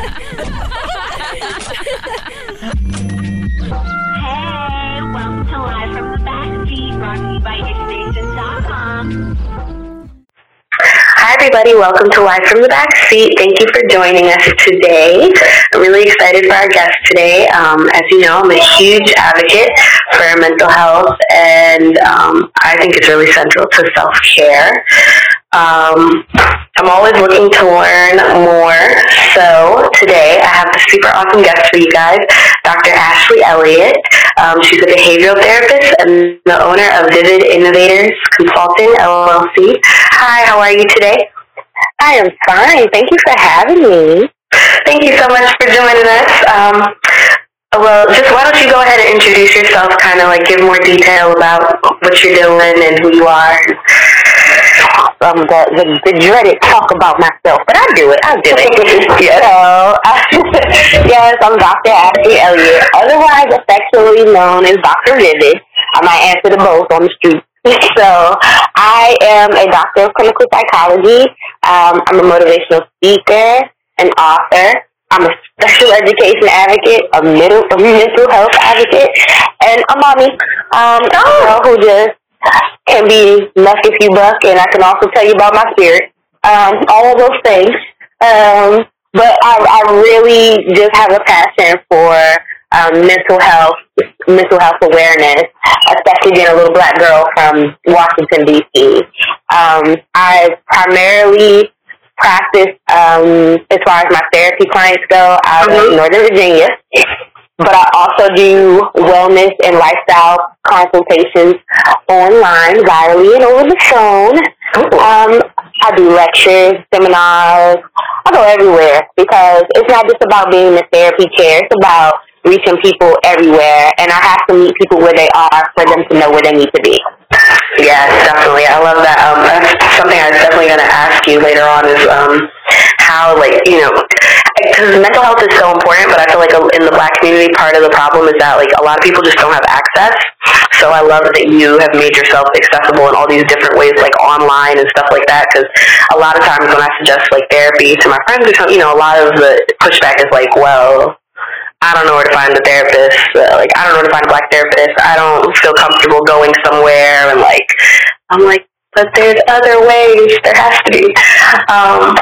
Hey, welcome to Live from the Backseat, brought to you by. Hi, everybody. Welcome to Live from the Back Seat. Thank you for joining us today. I'm really excited for our guest today. Um, as you know, I'm a huge advocate for mental health, and um, I think it's really central to self care. Um, I'm always looking to learn more. So today I have a super awesome guest for you guys, Dr. Ashley Elliott. Um, she's a behavioral therapist and the owner of Vivid Innovators Consulting LLC. Hi, how are you today? I am fine. Thank you for having me. Thank you so much for joining us. Um, well, just why don't you go ahead and introduce yourself, kind of like give more detail about what you're doing and who you are. Um, the, the, the dreaded talk about myself, but I'll do it. I'll do it. yes. So, yes, I'm Dr. Ashley Elliott, otherwise affectionately known as Dr. Vivid. I might answer to both on the street. So, I am a doctor of clinical psychology. Um, I'm a motivational speaker, an author. I'm a special education advocate, a middle, a mental health advocate, and a mommy um, you know, who just can be left if you buck, and I can also tell you about my spirit. Um, all of those things. Um, but I, I really just have a passion for um, mental health, mental health awareness, especially being a little black girl from Washington D.C. Um, I primarily practice um, as far as my therapy clients go out of Northern Virginia. But I also do wellness and lifestyle consultations online, virally, and over the phone. Um, I do lectures, seminars. I go everywhere because it's not just about being in the therapy chair. It's about reaching people everywhere, and I have to meet people where they are for them to know where they need to be. Yes, definitely. I love that. Um, that's something I was definitely going to ask you later on is um, how, like, you know, because mental health is so important, but I feel like in the black community, part of the problem is that, like, a lot of people just don't have access. So I love that you have made yourself accessible in all these different ways, like online and stuff like that, because a lot of times when I suggest, like, therapy to my friends or something, you know, a lot of the pushback is like, well, I don't know where to find a therapist. Uh, like, I don't know where to find a black therapist. I don't feel comfortable going somewhere. And, like, I'm like, but there's other ways. There has to be. Um,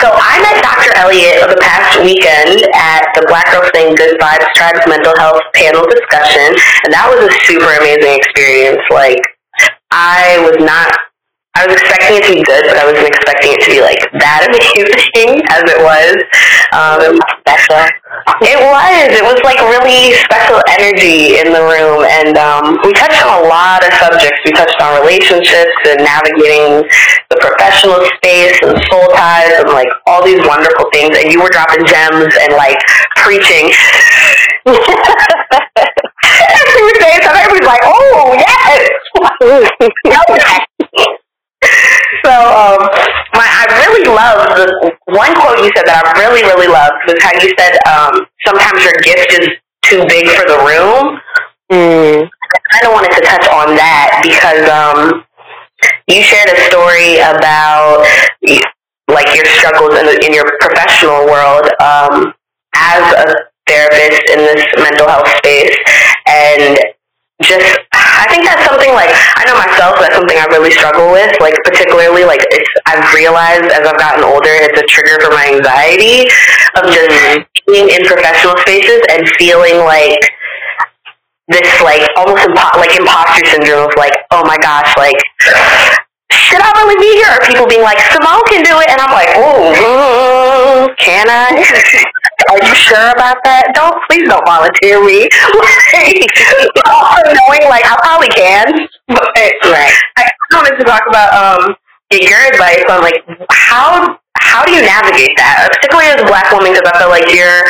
so I met Dr. Elliot Elliott the past weekend at the Black Girls Saying Good Vibes Tribes Mental Health panel discussion. And that was a super amazing experience. Like, I was not I was expecting it to be good, but I wasn't expecting it to be like that amazing as it was. Um, special. It was. It was like really special energy in the room, and um, we touched on a lot of subjects. We touched on relationships and navigating the professional space and soul ties and like all these wonderful things. And you were dropping gems and like preaching. we were saying something, everybody's like, "Oh yes." So um, my, I really love the one quote you said that I really, really loved was how you said um, sometimes your gift is too big for the room. Mm. I kind of wanted to touch on that because um, you shared a story about like your struggles in, the, in your professional world um, as a therapist in this mental health space, and just I think that's something like I know myself that's something I really struggle with like particularly like it's I've realized as I've gotten older it's a trigger for my anxiety of just mm-hmm. being in professional spaces and feeling like this like almost impo- like imposter syndrome of like oh my gosh like should I really be here? Or people being like, Simone can do it, and I'm like, oh, can I? Are you sure about that? Don't please don't volunteer me. like, knowing like I probably can, but right. I wanted to talk about um get your advice on like how how do you navigate that, particularly as a black woman, because I feel like you're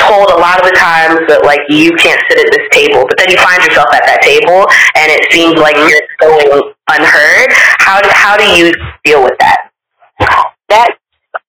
told a lot of the times that like you can't sit at this table, but then you find yourself at that table, and it seems like you're going unheard. How do how do you deal with that? That's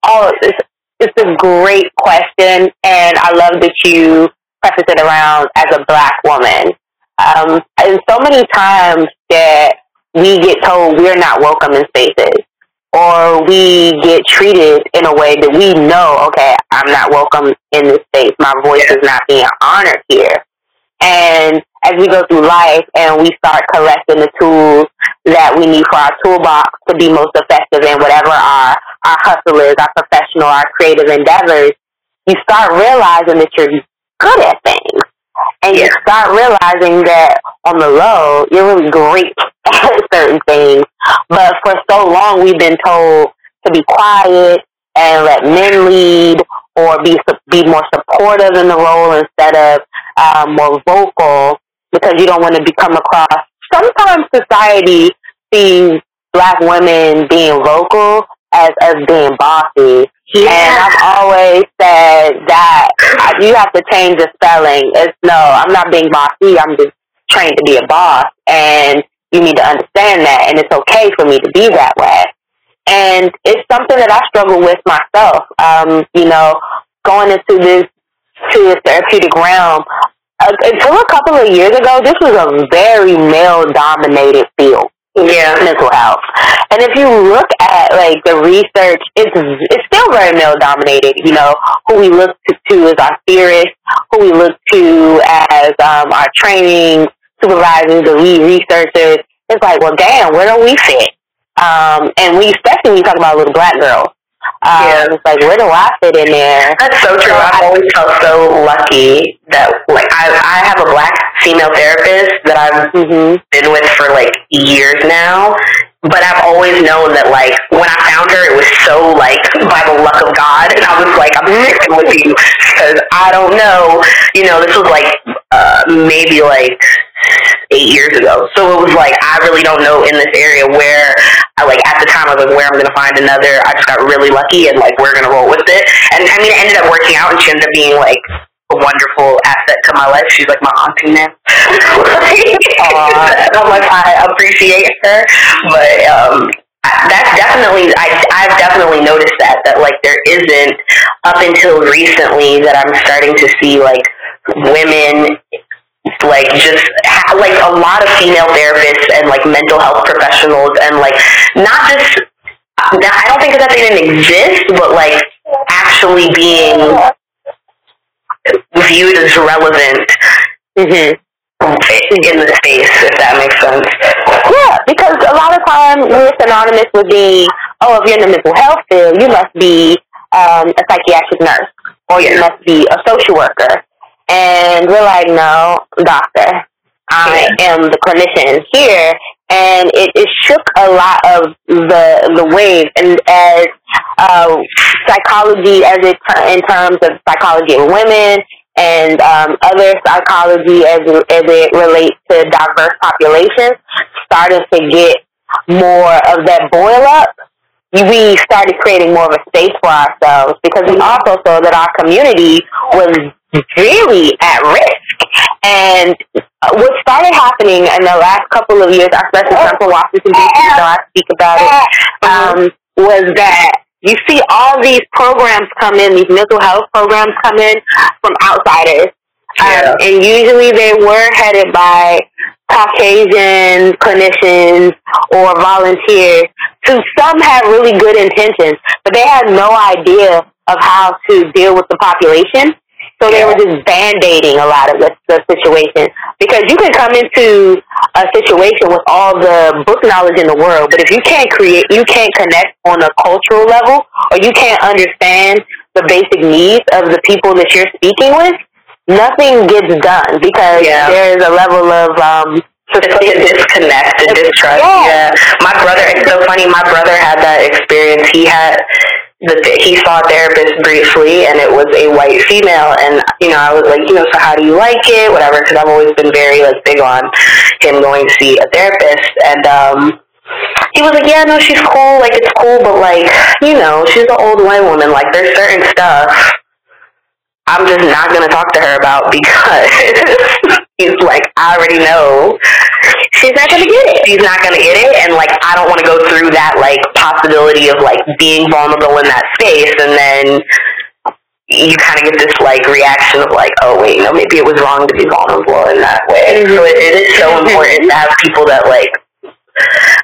all. It's, it's a great question, and I love that you preface it around as a black woman. Um, and so many times that we get told we're not welcome in spaces or we get treated in a way that we know, okay, I'm not welcome in this space. My voice is not being honored here. And as we go through life and we start collecting the tools that we need for our toolbox to be most effective in whatever our, our hustle is, our professional, our creative endeavors, you start realizing that you're good at things. And you start realizing that on the low, you're really great at certain things. But for so long, we've been told to be quiet and let men lead or be be more supportive in the role instead of um, more vocal because you don't want to become across. Sometimes society sees black women being vocal as us being bossy. Yeah. And I've always said that you have to change the spelling. It's no, I'm not being bossy. I'm just trained to be a boss. And you need to understand that. And it's okay for me to be that way. And it's something that I struggle with myself. Um, you know, going into this, to this therapeutic realm, uh, until a couple of years ago, this was a very male dominated field. Yeah, mental health. And if you look at like the research, it's it's still very male dominated. You know, who we look to, to as our theorists, who we look to as um, our training supervisors, the lead researchers. It's like, well, damn, where do we fit? Um, and we especially when you talk about a little black girls. Um, yeah. It's like, where do I fit in there? That's so true. I've always felt so lucky that, like, I, I have a black female therapist that I've mm-hmm. been with for, like, years now. But I've always known that, like, when I found her, it was so, like, by the luck of God. And I was like, I'm sticking with you because I don't know. You know, this was, like, uh, maybe, like, eight years ago. So it was like I really don't know in this area where I like at the time I was like where I'm gonna find another. I just got really lucky and like we're gonna roll with it. And I mean it ended up working out and she ended up being like a wonderful asset to my life. She's like my auntie now. I'm like I appreciate her. But um that's definitely I I've definitely noticed that that like there isn't up until recently that I'm starting to see like women like just ha- like a lot of female therapists and like mental health professionals and like not just I don't think that they didn't exist, but like actually being viewed as relevant mm-hmm. in the space, if that makes sense. Yeah, because a lot of times we're synonymous with being, oh, if you're in the mental health field, you must be um, a psychiatric nurse or you must be a social worker and we're like, no, doctor, I am the clinician here. And it, it shook a lot of the the waves, and as uh, psychology, as it in terms of psychology of women and um, other psychology as as it relates to diverse populations, started to get more of that boil up we started creating more of a space for ourselves because we also saw that our community was really at risk. And what started happening in the last couple of years, especially Central Washington, D.C., so I speak about it, um, was that you see all these programs come in, these mental health programs come in from outsiders. Um, and usually they were headed by Caucasian clinicians or volunteers who some had really good intentions, but they had no idea of how to deal with the population. So they were just band-aiding a lot of the, the situation. Because you can come into a situation with all the book knowledge in the world, but if you can't create, you can't connect on a cultural level, or you can't understand the basic needs of the people that you're speaking with, nothing gets done because yeah. there's a level of um, like a disconnect, a distrust. Yeah. yeah. My brother, it's so funny. My brother had that experience. He had the he saw a therapist briefly and it was a white female and you know I was like you know so how do you like it whatever because I've always been very like big on him going to see a therapist and um he was like yeah no she's cool like it's cool but like you know she's an old white woman like there's certain stuff I'm just not gonna talk to her about because he's like I already know she's not gonna get it. She's not gonna get it, and like I don't want to go through that like possibility of like being vulnerable in that space, and then you kind of get this like reaction of like, oh wait, no, maybe it was wrong to be vulnerable in that way. Mm-hmm. So it, it is so important to have people that like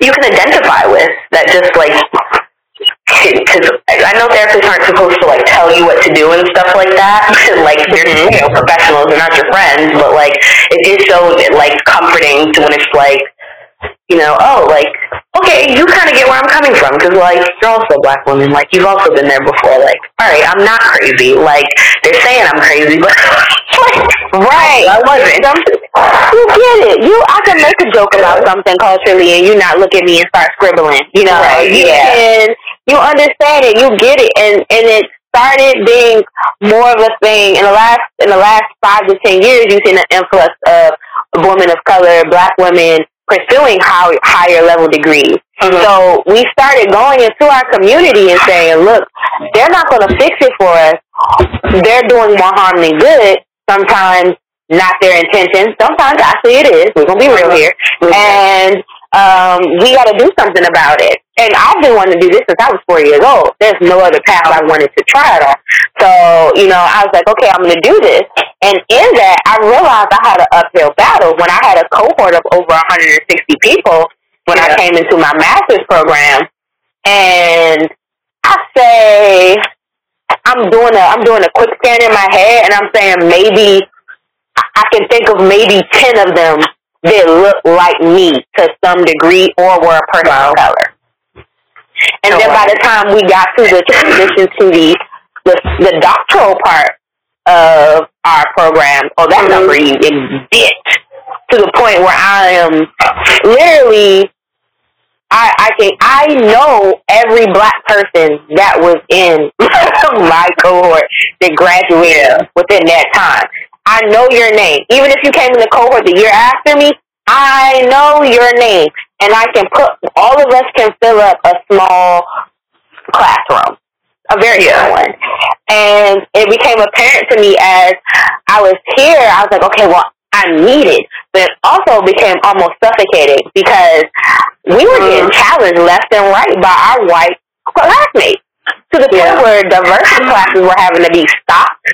you can identify with that just like because I know therapists aren't supposed to like tell you what to do and stuff like that. like they're Mhm. you know professionals, they're not your friends, but like it is so like comforting to when it's like you know, oh, like, okay, you kind of get where I'm coming from, because, like, you're also a black woman, like, you've also been there before, like, all right, I'm not crazy, like, they're saying I'm crazy, but, Right. I wasn't. You get it. You I can make a joke about something culturally and you not look at me and start scribbling. You know, Right, you yeah. can you understand it, you get it and and it started being more of a thing in the last in the last five to ten years you've seen an influx of women of color, black women pursuing high, higher level degrees. Mhm. So we started going into our community and saying, look, they're not going to fix it for us. They're doing more harm than good. Sometimes not their intention. Sometimes actually it is. We're going to be real here. Mhm. And um, we got to do something about it. And I've been wanting to do this since I was four years old. There's no other path I wanted to try it on. So, you know, I was like, okay, I'm going to do this. And in that, I realized I had an uphill battle when I had a cohort of over 160 people when I came into my master's program. And I say, I'm doing a, I'm doing a quick scan in my head and I'm saying maybe I can think of maybe 10 of them that look like me to some degree or were a person of color. And Oh, then wow. by the time we got to the transition to the, the, the doctoral part of our program, oh, that Mhm. number it dipped to the point where I am literally I, I can I know every black person that was in my cohort that graduated within that time. I know your name. Even if you came in the cohort the year after me, I know your name. And I can put all of us can fill up a small classroom. A very small one. And it became apparent to me as I was here, I was like, okay, well, I need it. But it also became almost suffocating because we were getting mm-hmm. challenged left and right by our white classmates to the point Yeah. where diversity classes were having to be stopped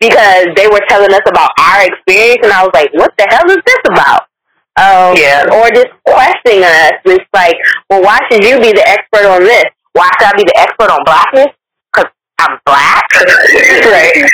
because they were telling us about our experience, and I was like, what the hell is this about? Um, Yeah. Or just questioning us. It's like, well, why should you be the expert on this? Why should I be the expert on blackness? Because I'm black. right.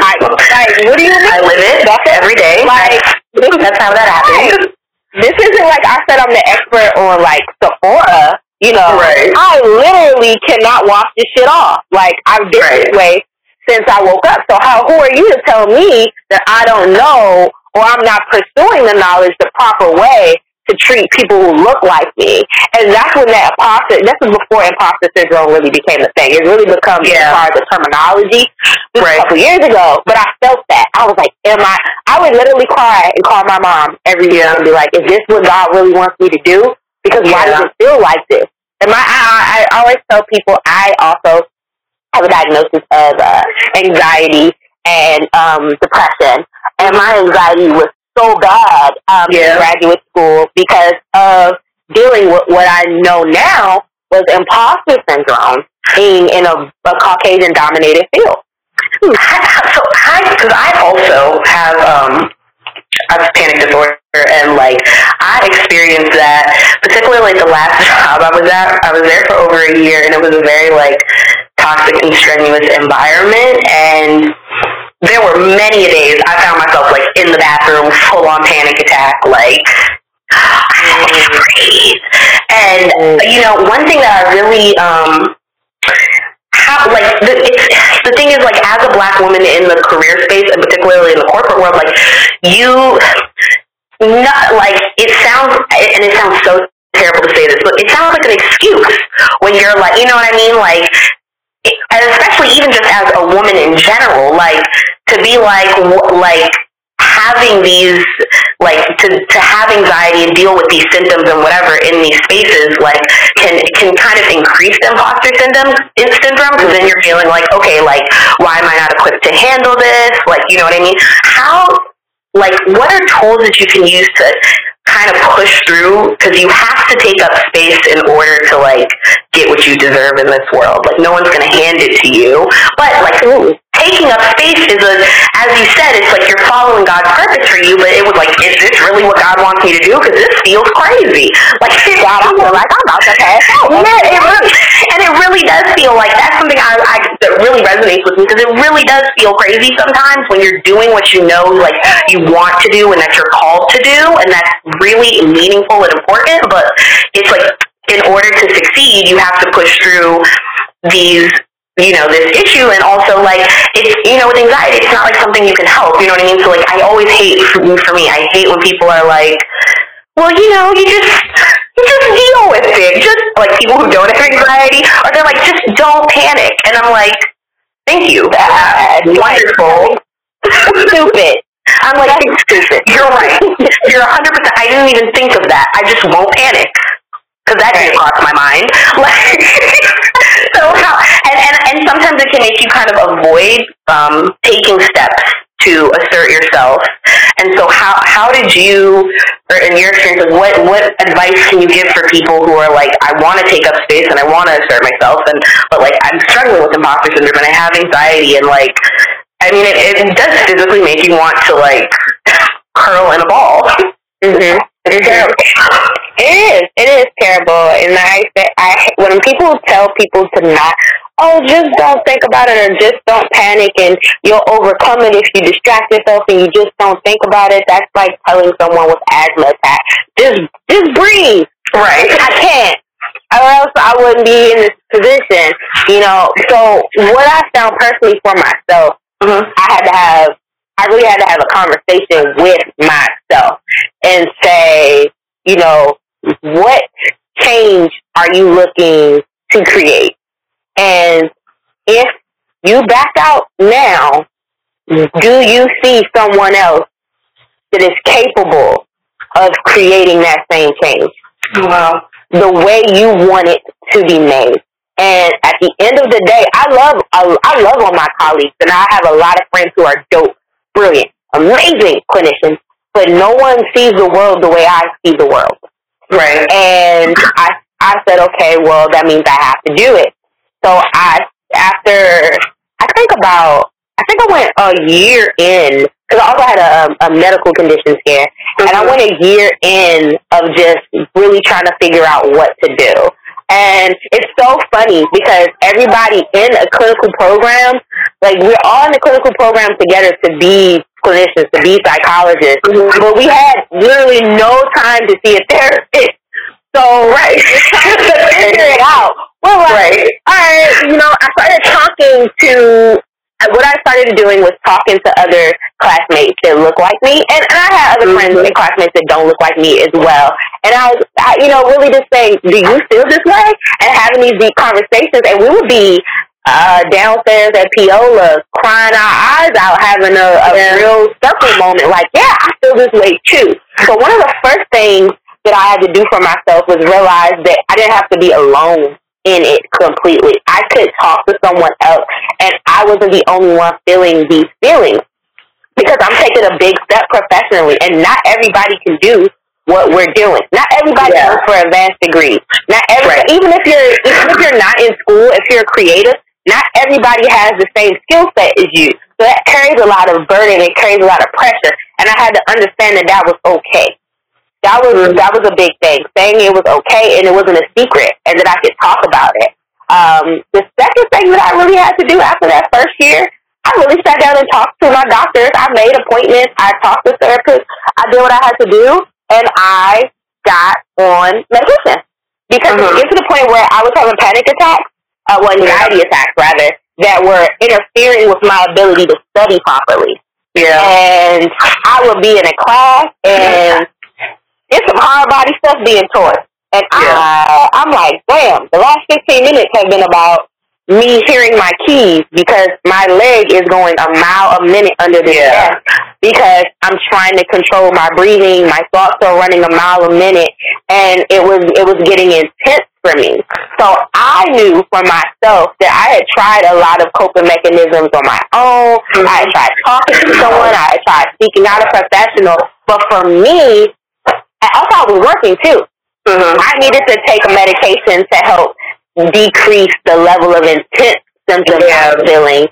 I, like, what do you mean? I live it That's every day. Like, That's how that happens. this isn't like I said I'm the expert on like Sephora. You know, Right. I literally cannot wash this shit off. Like I've been Right. this way since I woke up. So how who are you to tell me that I don't know or I'm not pursuing the knowledge the proper way to treat people who look like me? And that's when that imposter. This is before imposter syndrome really became a thing. It really become Yeah. part of the terminology. This Right. a couple years ago, but I felt that. I was like, am I? I would literally cry and call my mom every year and be like, is this what God really wants me to do? Because why does it feel like this? And my, I, I always tell people I also have a diagnosis of uh, anxiety and um, depression, and my anxiety was so bad um, Yeah. in graduate school because of dealing with what I know now was imposter syndrome, being in a, a Caucasian-dominated field. So I, because I also have um, I have panic disorder, and like I experienced that, particularly like the last job I was at. I was there for over a year, and it was a very like toxic and strenuous environment, and there were many days I found myself like in the bathroom, full on panic attack, like. Can't. And you know, one thing that I really um how like the it's, the thing is like as a black woman in the career space and particularly in the corporate world like you not like it sounds and it sounds so terrible to say this but it sounds like an excuse when you're like you know what I mean like and especially even just as a woman in general like to be like like having these like to to have anxiety and deal with these symptoms and whatever in these spaces like can can kind of increase the imposter syndrome syndrome because then you're feeling like okay like why am I not equipped to handle this? Like you know what I mean? How like what are tools that you can use to kind of push through? Because you have to take up space in order to like get what you deserve in this world like no one's going to hand it to you but like taking up space is a, as you said, it's like you're following God's purpose for you, but it was like, is this really what God wants me to do? Because this feels crazy. Like, God, I feel like I'm about to pass out. yeah, it really, and it really does feel like that's something I, I that really resonates with me because it really does feel crazy sometimes when you're doing what you know like you want to do and that you're called to do, and that's really meaningful and important. But it's like in order to succeed, you have to push through these you know, this issue and also like it's you know, with anxiety it's not like something you can help, you know what I mean? So like I always hate for me for me, I hate when people are like, Well, you know, you just you just deal with it. Just like people who don't have anxiety or they're like, just don't panic and I'm like, Thank you. That's wonderful. Stupid. I'm like, it's stupid. You're right. You're 100%. I didn't even think of that. I just won't panic because that didn't cross my mind. Like, so how, and, and and sometimes it can make you kind of avoid um, taking steps to assert yourself. And so how how did you, or in your experience, what what advice can you give for people who are like, I want to take up space and I want to assert myself, and but like I'm struggling with imposter syndrome and I have anxiety and like, I mean, it, it does physically make you want to like curl in a ball. Mm-hmm. Terrible. It is. It is terrible. And I say, I when people tell people to not, oh, just don't think about it or just don't panic and you'll overcome it if you distract yourself and you just don't think about it. That's like telling someone with asthma attack, just just breathe. Right. I can't. Or else I wouldn't be in this position. You know. So what I found personally for myself, Mhm. I had to have I really had to have a conversation with myself and say, you know, what change are you looking to create? And if you back out now, do you see someone else that is capable of creating that same change Wow. the way you want it to be made? And at the end of the day, I love I, I love all my colleagues, and I have a lot of friends who are dope, brilliant, amazing clinicians. But no one sees the world the way I see the world. Right. And I I said, okay, well that means I have to do it. So I after I think about I think I went a year in because I also had a, um, a medical condition scare, and I mm-hmm. went a year in of just really trying to figure out what to do. And it's so funny because everybody in a clinical program, like we're all in the clinical program together to be clinicians, to be psychologists, mm-hmm. but we had literally no time to see a therapist. So right, to figure it out. We're like, Right. all right, you know, I started talking to what I started doing was talking to other classmates that look like me, and, and I had other friends mm-hmm. and classmates that don't look like me as well. And I was, I, you know, really just saying, "Do you feel this way?" And having these deep conversations, and we would be uh, downstairs at Piola, crying our eyes out, having a, a Yeah. real circle moment. Like, yeah, I feel this way too. So one of the first things that I had to do for myself was realize that I didn't have to be alone in it completely. I could talk to someone else, and I wasn't the only one feeling these feelings because I'm taking a big step professionally, and not everybody can do what we're doing. Not everybody Yeah. goes for advanced degrees. Not every, Right. even if you're even if you're not in school, if you're a creative, not everybody has the same skill set as you. So that carries a lot of burden. It carries a lot of pressure, and I had to understand that that was okay. That was that was a big thing. Saying it was okay and it wasn't a secret, and that I could talk about it. Um, the second thing that I really had to do after that first year, I really sat down and talked to my doctors. I made appointments. I talked to therapists. I did what I had to do, and I got on medication because Mhm. it get to the point where I was having panic attacks, uh, well, anxiety attacks rather, that were interfering with my ability to study properly Yeah. and I would be in a class and it's some hard body stuff being taught. And I, I'm like, damn, the last 15 minutes have been about me hearing my keys because my leg is going a mile a minute under the Yeah. desk because I'm trying to control my breathing. My thoughts are running a mile a minute and it was, it was getting intense for me. So I knew for myself that I had tried a lot of coping mechanisms on my own. I had tried talking to someone. I had tried seeking out a professional. But for me, I also I was working too. Mhm. I needed to take a medication to help decrease the level of intense symptoms Yeah. I was feeling.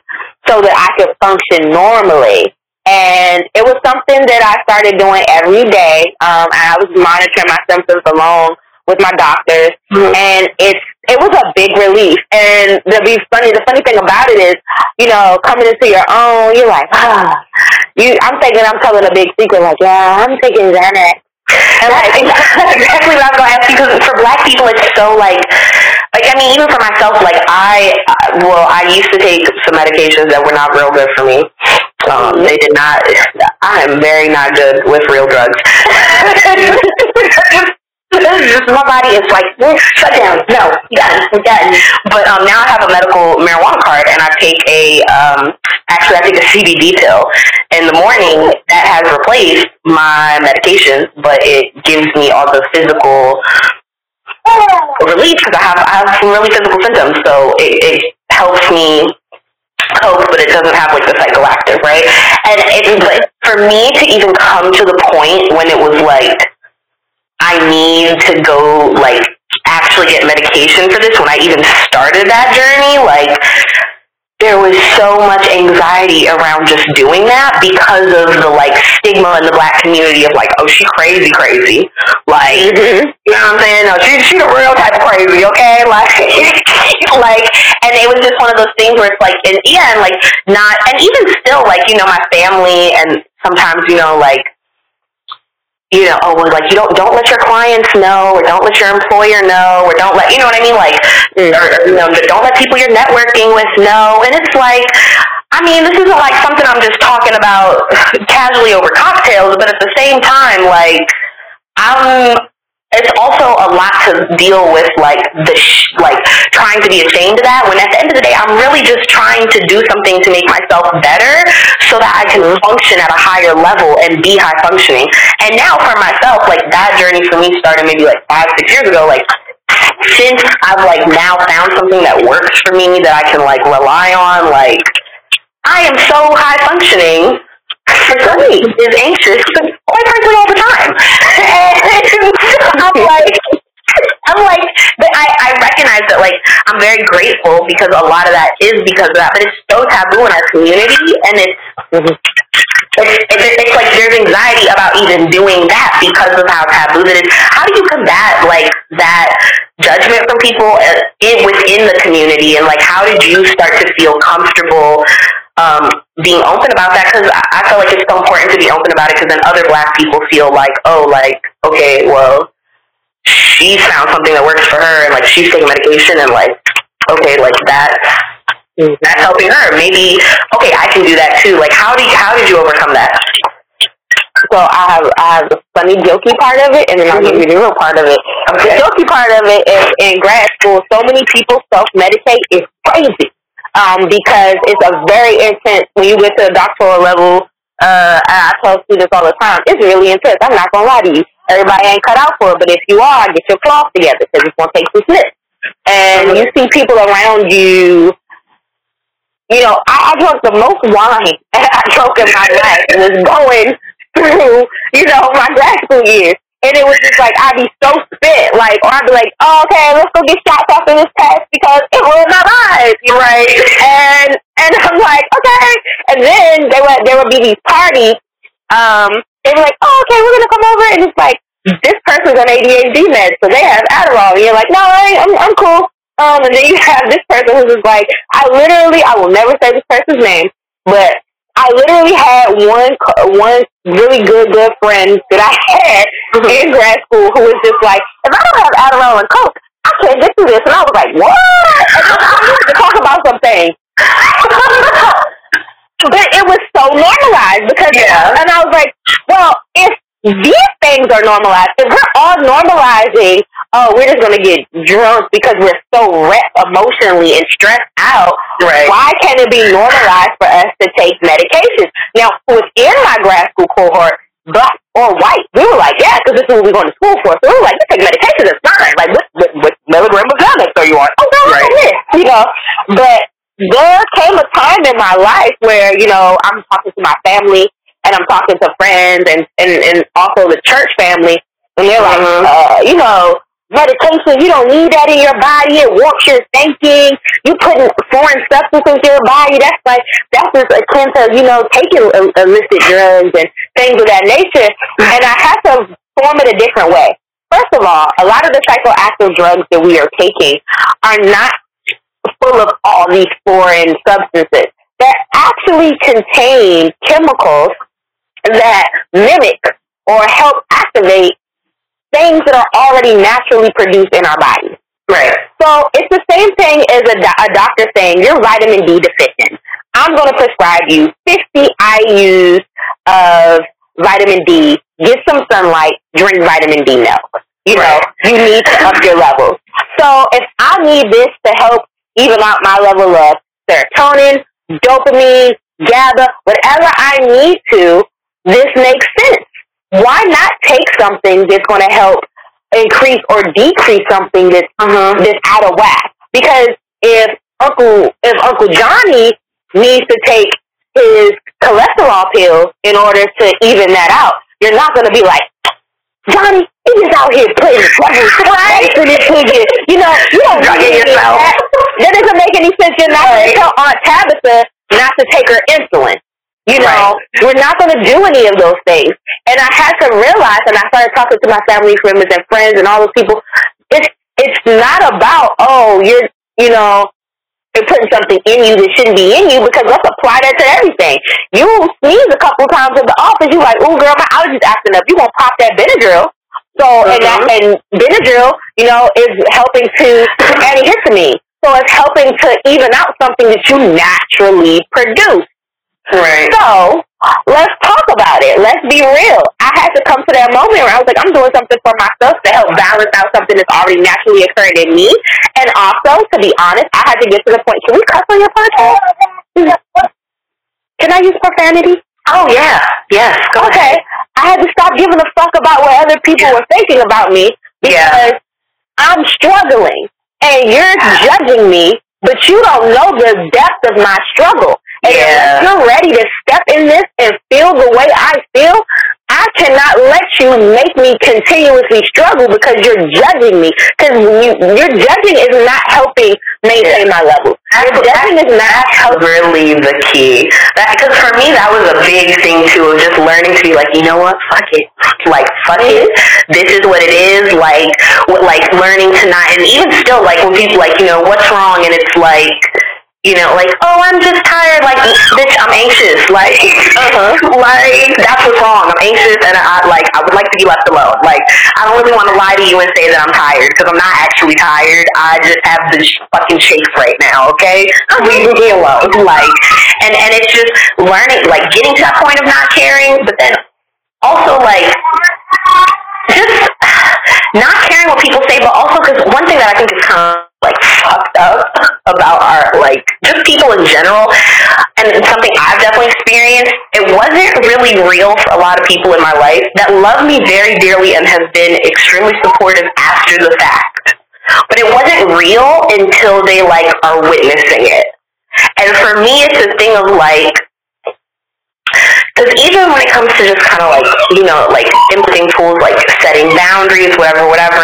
so that I could function normally. And it was something that I started doing every day. Um, I was monitoring my symptoms alone with my doctors, Mhm. and it's it was a big relief. And the be funny, the funny thing about it is, you know, coming into your own, you're like, ah, you. I'm thinking I'm telling a big secret, like, yeah, I'm taking Xanax. And like, exactly what I was going to ask you because for black people, it's so like, like I mean, even for myself, like I, I- well, I used to take some medications that were not real good for me. Um, they did not. I am very not good with real drugs. My body is like shut down. No, done, done. But um, now I have a medical marijuana card, and I take a um, actually I take a CBD pill in the morning that has replaced my medication, but it gives me all the physical relief because I have I have some really physical symptoms, so it, it helps me cope, but it doesn't have like the psychoactive, right? And it's like for me to even come to the point when it was like I need to go like actually get medication for this when I even started that journey, like there was so much anxiety around just doing that because of the like stigma in the black community of like, oh, she crazy, crazy. Like, mm-hmm. you know what I'm saying? No, she she the real type of crazy, okay? Like, like, and it was just one of those things where it's like, and yeah, and like not, and even still, like you know, my family and sometimes you know, like you know, oh, well, like you don't don't let your clients know, or don't let your employer know, or don't let you know what I mean, like, or, or, you know, don't let people you're networking with know. And it's like, I mean, this isn't like something I'm just talking about casually over cocktails, but at the same time, like, I'm. It's also a lot to deal with, like the sh- like trying to be ashamed of that. When at the end of the day, I'm really just trying to do something to make myself better, so that I can function at a higher level and be high functioning. And now for myself, like that journey for me started maybe like five, six years ago. Like since I've like now found something that works for me that I can like rely on, like I am so high functioning for who is anxious, quite frankly, all the time. And I'm like, I'm like, but I, I recognize that like I'm very grateful because a lot of that is because of that, but it's so taboo in our community, and it's it's, it's, it's like there's anxiety about even doing that because of how taboo that is. How do you combat like that judgment from people uh, in, within the community, and like how did you start to feel comfortable um, being open about that? Because I, I feel like it's so important to be open about it, because then other Black people feel like, oh, like okay, well, she's found something that works for her, and like she's taking medication, and like okay, like that that's helping her. Maybe okay, I can do that too. Like how did how did you overcome that? So I have I have the funny jokey part of it, and then I'll give you the real part of it. The Okay. jokey part of it is in grad school. So many people self medicate is crazy, um, because it's a very intense. When you get to the doctoral level, uh, I tell students all the time, it's really intense. I'm not gonna lie to you. Everybody ain't cut out for it, but if you are, get your cloth together because it's gonna take some snips. And you see people around you you know, I, I drank the most wine I drank in my life and was going through, you know, my grad school years. And it was just like I'd be so spent, like, or I'd be like, oh, okay, let's go get shots after this test because it ruined my life, Right. and and I'm like, okay. And then there would there would be these parties. Um, they were like, oh, okay, we're gonna come over, and it's like this person's on ADHD meds, so they have Adderall, and you're like, no, I, I'm, I'm cool. Um, and then you have this person who's just like, I literally, I will never say this person's name, but I literally had one one really good good friend that I had in grad school who was just like, if I don't have Adderall and Coke, I can't get through this. And I was like, what? And I wanted to talk about something. but it was so normalized because, Yeah. and I was like, well, if these things are normalized, if we're all normalizing, oh, we're just gonna get drunk because we're so wrecked emotionally and stressed out. Right. Why can't it be normalized for us to take medication? Now, within my grad school cohort, black or white, we were like, yeah, because this is what we're going to school for. So we were like, you take medication, it's fine. Like, what, what, what milligram of Xanax are you on? Oh, no, Right. right. this, you know. But there came a time in my life where, you know, I'm talking to my family and I'm talking to friends and, and, and also the church family, and they're like, Mhm. uh, you know, medication. You don't need that in your body. It warps your thinking. You putting foreign substances in your body. That's like that's just akin to you know taking illicit drugs and things of that nature. And I have to form it a different way. First of all, a lot of the psychoactive drugs that we are taking are not full of all these foreign substances. that actually contain chemicals that mimic or help activate things that are already naturally produced in our bodies. Right. So it's the same thing as a, do- a doctor saying you're vitamin D deficient. I'm going to prescribe you 50 IU's of vitamin D. Get some sunlight. Drink vitamin D milk. You know, you need to up your levels. So if I need this to help even out my level of serotonin, dopamine, GABA, whatever I need to, this makes sense. Why not take something that's going to help increase or decrease something that's uh-huh. that's out of whack? Because if Uncle if Uncle Johnny needs to take his cholesterol pills in order to even that out, you're not going to be like, Johnny, he is out here playing the devil's right. you. You know, you don't need yourself. That. that doesn't make any sense. You're not going to tell Aunt Tabitha not to take her insulin. You know, we're not going to do any of those things. And I had to realize, and I started talking to my family members and friends and all those people, it's it's not about oh you're you know they're putting something in you that shouldn't be in you because let's apply that to everything. You sneeze a couple times in the office, you're like, oh girl, my allergies acting up. You gonna pop that Benadryl. So uh-huh. and that and Benadryl, you know, is helping to antihistamine. So it's helping to even out something that you naturally produce. Right. So let's talk about it. Let's be real. I had to come to that moment where I was like, I'm doing something for myself to help balance out something that's already naturally occurring in me. And also, to be honest, I had to get to the point. Can we cuss on your podcast? Can I use profanity? Oh yeah. Yes. Go Okay. ahead. I had to stop giving a fuck about what other people were thinking about me because I'm struggling and you're judging me, but you don't know the depth of my struggle. And Yeah. if you're ready to step in this and feel the way I feel, I cannot let you make me continuously struggle because you're judging me. Because you, your judging is not helping maintain my level. Your judging is not helping. really the key. Because for me, that was a big thing too of just learning to be like, you know what, fuck it, like fuck it. Mm-hmm. This is what it is. Like, what, like learning to not, and even still, like when people like, you know, what's wrong, and it's like. You know, like, oh, I'm just tired. Like, bitch, I'm anxious. Like, uh-huh. like that's what's wrong. I'm anxious, and I like, I would like to be left alone. Like, I don't really want to lie to you and say that I'm tired because I'm not actually tired. I just have the fucking shakes right now. Okay, leave me alone. Like, and and it's just learning, like, getting to that point of not caring, but then also like just not caring what people say, but also because one thing that I think is kind of like fucked up about our like just people in general, and it's something I've definitely experienced. It wasn't really real for a lot of people in my life that love me very dearly and have been extremely supportive after the fact. But it wasn't real until they like are witnessing it. And for me, it's a thing of like because even when it comes to just kind of like, you know, like implementing tools like setting boundaries, whatever, whatever,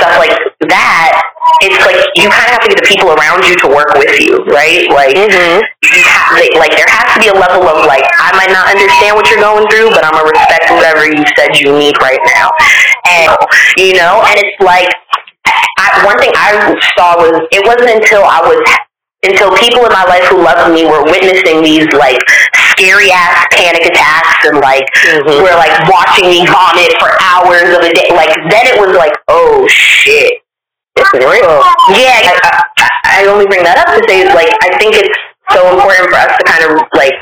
stuff like that, it's like you kind of have to get the people around you to work with you, right? Like, mm-hmm. you have, like, like there has to be a level of like, I might not understand what you're going through, but I'm gonna respect whatever you said you need right now, and you know, and it's like, I, one thing I saw was it wasn't until I was until people in my life who loved me were witnessing these like scary ass panic attacks and like mm-hmm. were like watching me vomit for hours of a day. Like then it was like, oh shit, is real. Oh. Yeah, I, I, I only bring that up to say it's like I think it's so important for us to kind of like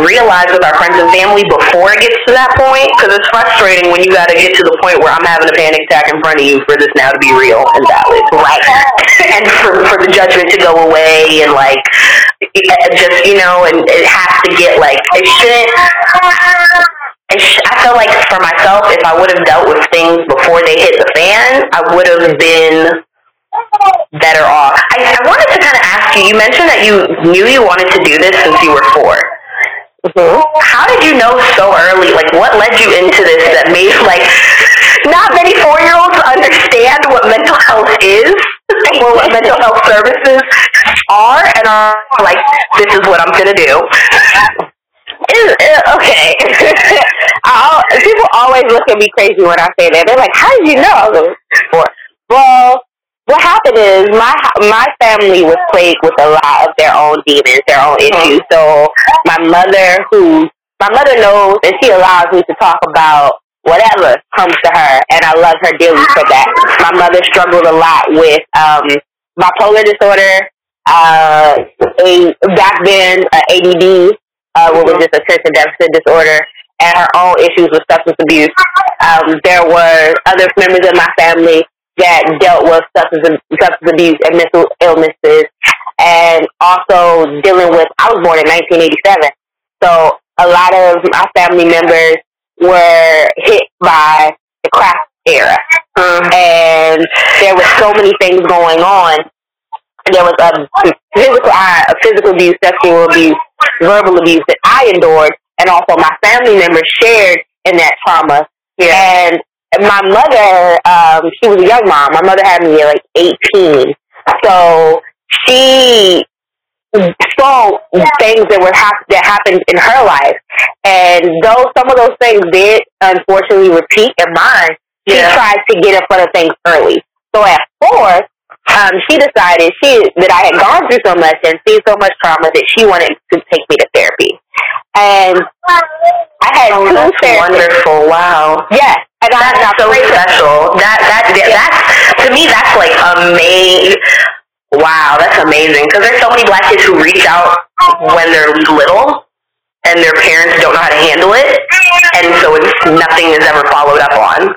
realize with our friends and family before it gets to that point because it's frustrating when you got to get to the point where I'm having a panic attack in front of you for this now to be real and valid, right? and for for the judgment to go away and like it- just you know and it has to get like it shouldn't. I sh- I feel like for myself, if I would have dealt with things before they hit the fan, I would have been better off. I, I wanted to kind of ask you. You mentioned that you knew you wanted to do this since you were four. Mm-hmm. How did you know so early? Like, what led you into this that made like not many four year olds understand what mental health is or what mental health services are, and are like, this is what I'm gonna do. Is, uh, okay. I'll, people always look at me crazy when I say that. They're like, "How did you know?" Well, what happened is my my family was plagued with a lot of their own demons, their own issues. So my mother, who my mother knows, and she allows me to talk about whatever comes to her, and I love her dearly for that. My mother struggled a lot with um, bipolar disorder, uh, a back then uh, ADD, uh, what was just attention deficit disorder, and her own issues with substance abuse. Um, there were other members of my family that dealt with substance, substance abuse and mental illnesses, and also dealing with. I was born in 1987, so a lot of my family members were hit by the crack era, Mm. and there were so many things going on. There was a physical, uh, physical abuse, sexual abuse, verbal abuse that I endured, and also my family members shared in that trauma. And my mother, um, she was a young mom. My mother had me at like 18. So she saw things that were hap- that happened in her life. And though some of those things did unfortunately repeat in mine, she Yeah. tried to get in front of things early. So at four, um, she decided she that I had gone through so much and seen so much trauma that she wanted to take me to therapy. And I had Oh, two therapists. wonderful! Wow. Yes, and That's and so prayed- special. That that yeah, that's to me that's like amazing. Wow, that's amazing. Because there's so many black kids who reach out when they're little, and their parents don't know how to handle it, and so it's nothing is ever followed up on.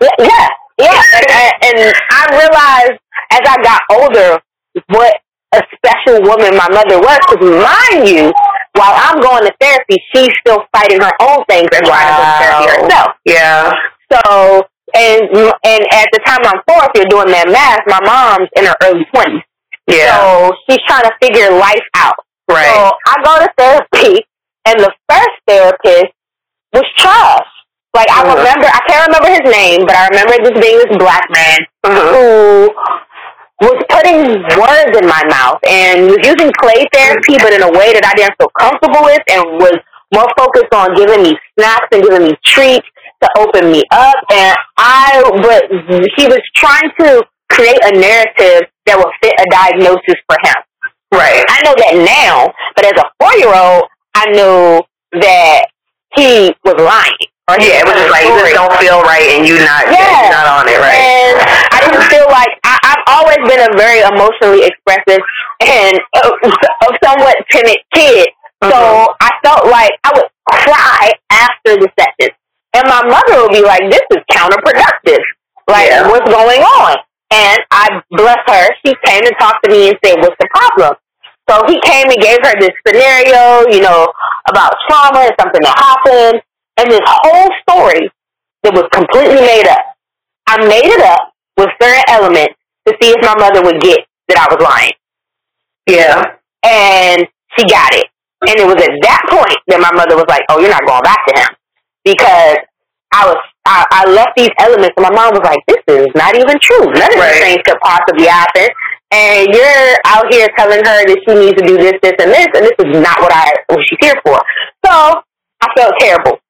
Yeah, yeah, yeah. And, and, and I realized as I got older what a special woman my mother was. Because mind you, while I'm going to therapy, she's still fighting her own things and trying to go to therapy herself. Yeah. So, and and at the time I'm four, if you're doing that math, my mom's in her early twenties. Yeah. So she's trying to figure life out. right. So I go to therapy, and the first therapist was trash. Like I Mhm. remember, I can't remember his name, but I remember this being this black man Mhm. who was putting words in my mouth and was using play therapy, but in a way that I didn't feel comfortable with, and was more focused on giving me snacks and giving me treats to open me up. And I, but he was trying to create a narrative that would fit a diagnosis for him. Right. I know that now, but as a four year old, I knew that he was lying. Yeah, it was just like story. this don't feel right, and you not Yeah. you're not on it, right? And I didn't feel like I, I've always been a very emotionally expressive and uh, a somewhat timid kid. So Mhm. I felt like I would cry after the session, and my mother would be like, "This is counterproductive. Like, Yeah. what's going on?" And I bless her. She came and talked to me and said, "What's the problem?" So he came and gave her this scenario, you know, about trauma and something that happened, and this whole story that was completely made up. I made it up with certain elements to see if my mother would get that I was lying. yeah. And she got it. And it was at that point that my mother was like, oh, you're not going back to him. Because I was, I, I left these elements and my mom was like, this is not even true. None of Right. these things could possibly happen. And you're out here telling her that she needs to do this, this, and this, and this is not what I, what she's here for. So I felt terrible.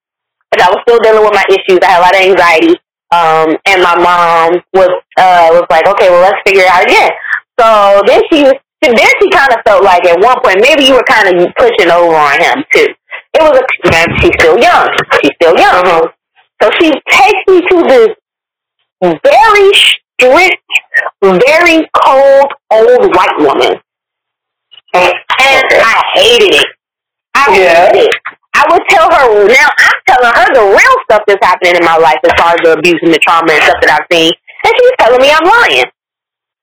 But I was still dealing with my issues. I had a lot of anxiety. Um, and my mom was, uh, was like, okay, well, let's figure it out again. So then she was, then she kind of felt like at one point maybe you were kind of pushing over on him too. It was a man. She's still young. She's still young. So she takes me to this very strict, very cold old white woman, and I hated it. I Yeah. hated it. I would tell her now. I'm telling her the real stuff that's happening in my life as far as the abuse and the trauma and stuff that I've seen, and she's telling me I'm lying.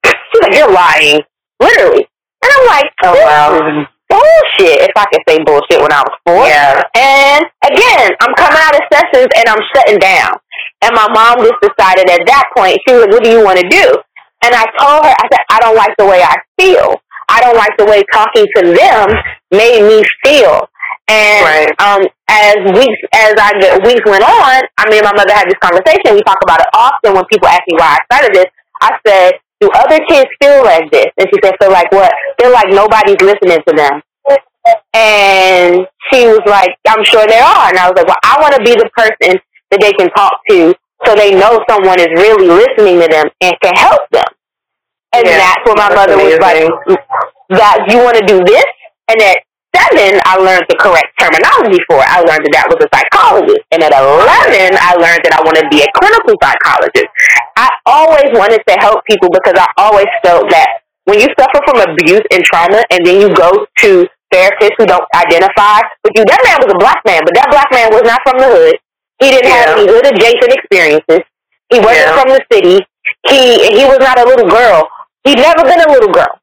She's like, "You're lying," literally, and I'm like, Oh, wow. bullshit." If I could say bullshit when I was four, Yeah. and again, I'm coming out of sessions and I'm shutting down. And my mom just decided at that point, she was like, what do you want to do? And I told her, I said, I don't like the way I feel. I don't like the way talking to them made me feel. And Right. um, as weeks as I get, weeks went on, I mean, my mother had this conversation. We talk about it often when people ask me why I started this. I said, "Do other kids feel like this?" And she said, "Feel like what? Feel like nobody's listening to them." And she was like, "I'm sure there are." And I was like, "Well, I want to be the person that they can talk to, so they know someone is really listening to them and can help them." And Yeah, that's what my mother was like that you want to do this. And at seven, I learned the correct terminology for it. I learned that that was a psychologist. And at 11, I learned that I wanted to be a clinical psychologist. I always wanted to help people because I always felt that when you suffer from abuse and trauma and then you go to therapists who don't identify with you, that man was a black man, but that black man was not from the hood. He didn't have any hood adjacent experiences. He wasn't Yeah. from the city. He he was not a little girl. He'd never been a little girl.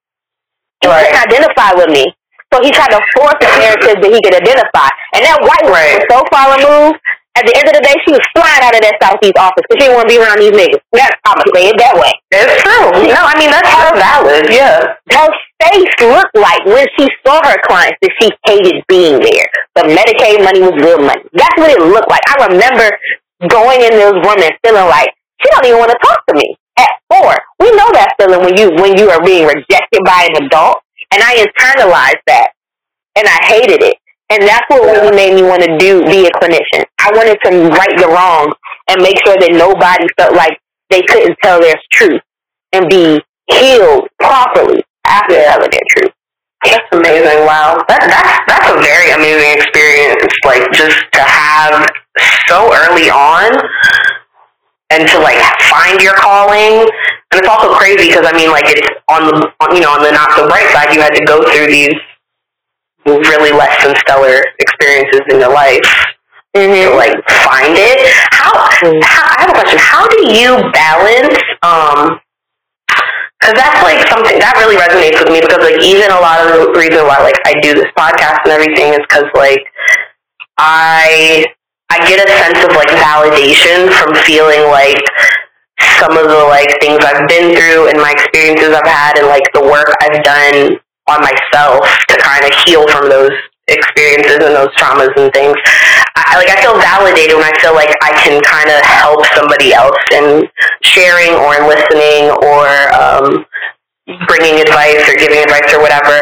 He Right. couldn't identify with me. So he tried to force a narrative that he could identify. And that white woman Right. was so far removed, at the end of the day, she was flying out of that Southeast office because she didn't want to be around these niggas. That's, I'm going to say it that way. It's true. No, I mean that's so valid. Yeah. Her face looked like when she saw her clients that she hated being there. The Medicaid money was real money. That's what it looked like. I remember going in those rooms and feeling like she don't even want to talk to me. At four, we know that feeling when you when you are being rejected by an adult, and I internalized that, and I hated it. And that's what really made me want to do be a clinician. I wanted to right the wrong and make sure that nobody felt like they couldn't tell their truth and be healed properly after Yeah. telling their truth. That's amazing. Wow. That, that's that's a very amazing experience. Like just to have so early on and to like find your calling. And it's also crazy because I mean like it's on the on, you know on the not so bright side you had to go through these really less than stellar experiences in your life to like find it. How, how I have a question. How do you balance um because that's like something that really resonates with me because like even a lot of the reason why like I do this podcast and everything is because like I I get a sense of like validation from feeling like some of the like things I've been through and my experiences I've had and like the work I've done on myself to kind of heal from those experiences and those traumas and things. I like I feel validated when I feel like I can kind of help somebody else in sharing or in listening or um, bringing advice or giving advice or whatever.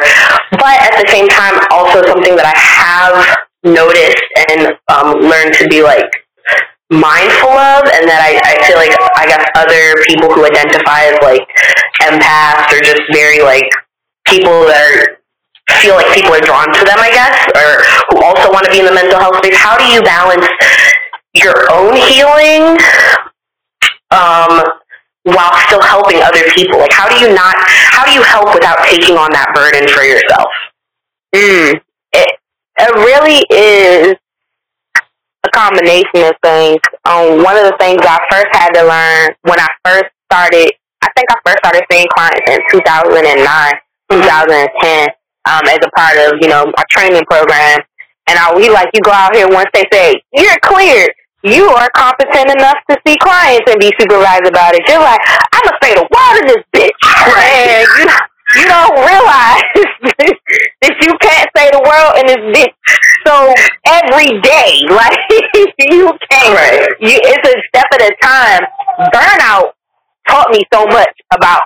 But at the same time, also something that I have noticed and um, learned to be like mindful of and that I, I feel like I guess other people who identify as like empaths or just very like people that are feel like people are drawn to them, I guess, or who also want to be in the mental health space. How do you balance your own healing um, while still helping other people? Like, how do you not? How do you help without taking on that burden for yourself? Mm. It, really is a combination of things. Um, one of the things I first had to learn when I first started, I think I first started seeing clients in 2009, 2010, um, as a part of, you know, my training program. And I, we like, you go out here once they say, you're cleared. You are competent enough to see clients and be supervised about it. You're like, I'm going to say the word in this bitch. And you, you don't realize that you can't say the word in this bitch. So every day, like you can't. Right. You, it's a step at a time. Burnout taught me so much about.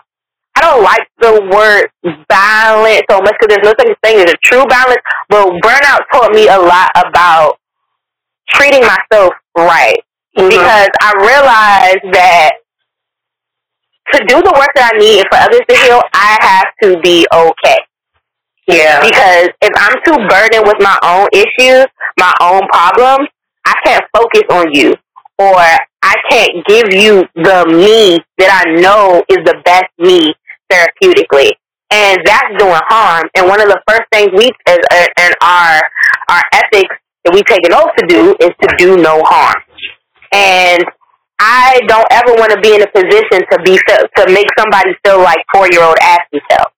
I don't like the word balance so much because there's no such thing as a true balance. But burnout taught me a lot about treating myself right Mhm. because I realized that to do the work that I need and for others to heal, I have to be okay. Yeah. Because if I'm too burdened with my own issues, my own problems, I can't focus on you. Or I can't give you the me that I know is the best me therapeutically. And that's doing harm. And one of the first things we, as, uh, in our, our ethics that we take an oath to do is to do no harm. And I don't ever want to be in a position to be, to make somebody feel like four-year-old asking self.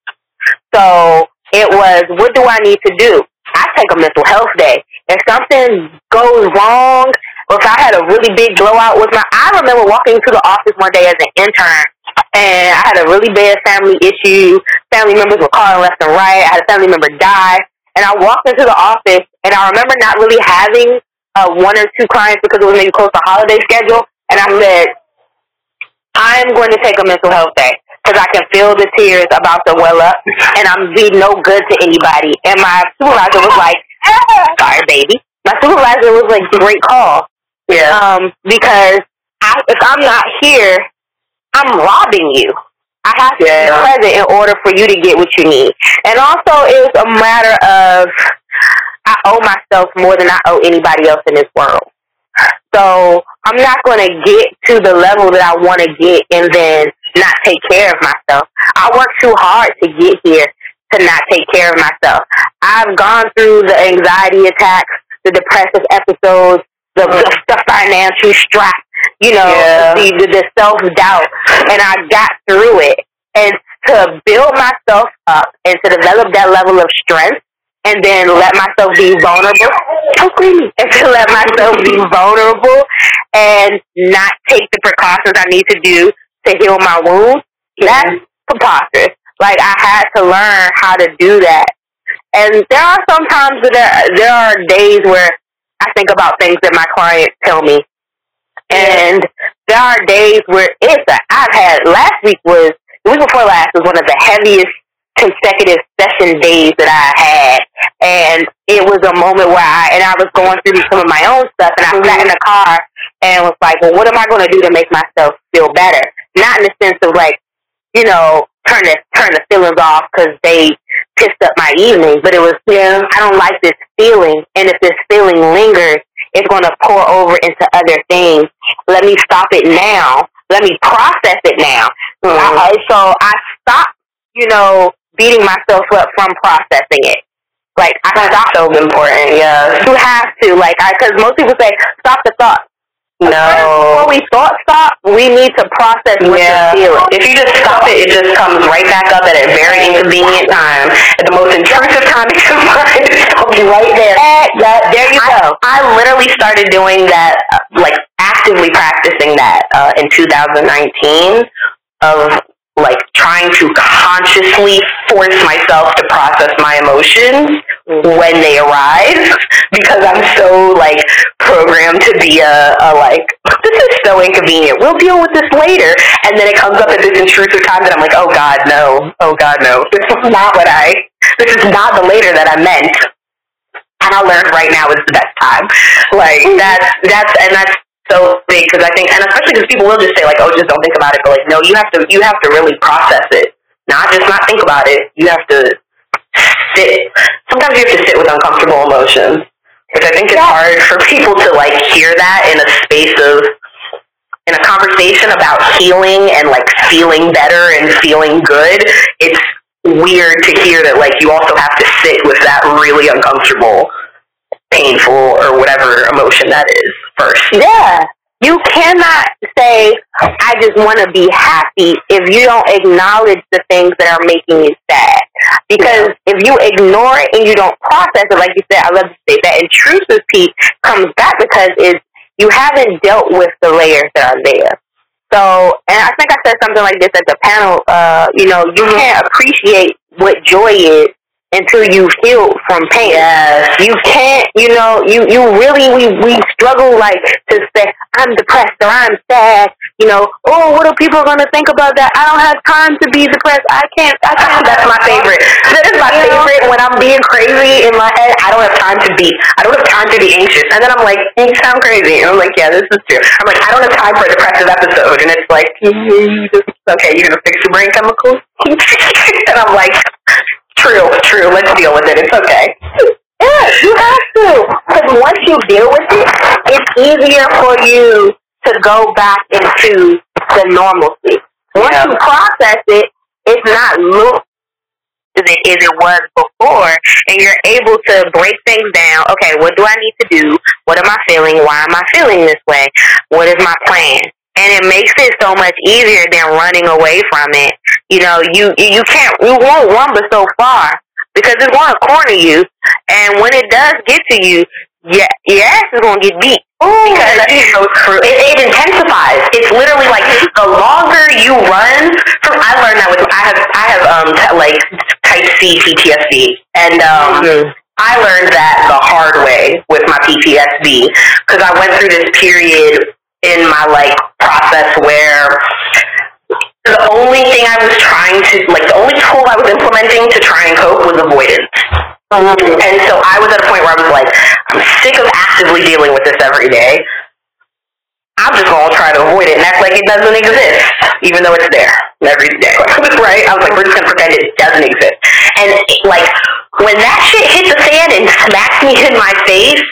So it was, what do I need to do? I take a mental health day. If something goes wrong, or if I had a really big blowout with my, I remember walking to the office one day as an intern, and I had a really bad family issue. Family members were calling left and right. I had a family member die, and I walked into the office, and I remember not really having uh, one or two clients because it was maybe close to holiday schedule, and I said, I'm going to take a mental health day because I can feel the tears about to well up, and I'm be no good to anybody. And my supervisor was like, "Sorry, baby." My supervisor was like, "Great call." Yeah. Um, because I, if I'm not here, I'm robbing you. I have to Yeah. be present in order for you to get what you need. And also, it's a matter of I owe myself more than I owe anybody else in this world. So I'm not going to get to the level that I want to get and then not take care of myself. I work too hard to get here to not take care of myself. I've gone through the anxiety attacks, the depressive episodes, the, the, the financial strap, you know, Yeah. the, the self doubt, and I got through it. And to build myself up and to develop that level of strength, and then let myself be vulnerable. And to let myself be vulnerable and not take the precautions I need to do to heal my wounds. That's preposterous. Like I had to learn how to do that. And there are some times that there, there are days where I think about things that my clients tell me. And there are days where it's a, I've had last week was the week before last was one of the heaviest consecutive session days that I had, and it was a moment where I and I was going through some of my own stuff, and I sat in the car and was like, well, what am I going to do to make myself feel better? Not in the sense of like, you know, turn the turn the feelings off because they pissed up my evening, but it was, yeah, I don't like this feeling, and if this feeling lingers, it's going to pour over into other things. Let me stop it now. Let me process it now. Mm-hmm. I, so I stopped, you know, beating myself up from processing it. Like I That's stopped. so important. Yeah. You have to, like, because most people say stop the thought. No. Before we thought stop, we need to process what Yeah. you're feeling. If you just stop it, it just comes right back up at a very inconvenient time, at the most intrusive time you can find. It'll be right there. That, there you I, go. I literally started doing that, uh, like actively practicing that uh, in 2019 of like trying to consciously force myself to process my emotions when they arise because I'm so like programmed to be a, a like this is so inconvenient. We'll deal with this later, and then it comes up at this intrusive time that I'm like, oh God, no, oh God, no, this is not what I, this is not the later that I meant and I learned right now is the best time. Like that's that's and that's so big because I think, and especially because people will just say like, oh, just don't think about it. But like, no, you have to you have to really process it, not just not think about it. You have to sit. Sometimes you have to sit with uncomfortable emotions, which I think is hard for people to like hear that in a space of in a conversation about healing and like feeling better and feeling good. It's weird to hear that like you also have to sit with that really uncomfortable, painful, or whatever emotion that is first. Yeah. You cannot say, I just want to be happy if you don't acknowledge the things that are making you sad. Because if you ignore it and you don't process it, like you said, I love to say that intrusive piece comes back because it's, you haven't dealt with the layers that are there. So, and I think I said something like this at the panel, uh, you know, you can't appreciate what joy is until you've healed from pain. Yes. You can't, you know, you, you really, we, we struggle like to say, I'm depressed or I'm sad, you know, oh, what are people going to think about that? I don't have time to be depressed. I can't, I can't. That's my favorite. That is my You know? favorite when I'm being crazy in my head. I don't have time to be. I don't have time to be anxious. And then I'm like, you sound crazy. And I'm like, yeah, this is true. I'm like, I don't have time for a depressive episode. And it's like, okay, you're gonna fix your brain chemicals. and I'm like, true, true. Let's deal with it. It's okay. Yeah, you have to. Because once you deal with it, it's easier for you to go back into the normalcy. Once Yeah. you process it, it's not look as it, as it was before, and you're able to break things down. Okay, what do I need to do? What am I feeling? Why am I feeling this way? What is my plan? And it makes it so much easier than running away from it. You know, you you can't you won't run but so far because it's going to corner you, and when it does get to you, yeah, your ass is going to get beat. Because that's so true. It, it intensifies. It's literally like the longer you run. From I learned that with I have I have um t- like type C PTSD, and um I learned that the hard way with my PTSD because I went through this period in my like process where the only thing I was trying to like the only tool I was implementing to try and cope was avoidance. Mm-hmm. And so I was at a point where I was like, I'm sick of actively dealing with this every day. I'm just gonna try to avoid it and act like it doesn't exist, even though it's there every day. right? I was like, we're just gonna pretend it doesn't exist. And like when that shit hit the fan and smacked me in my face,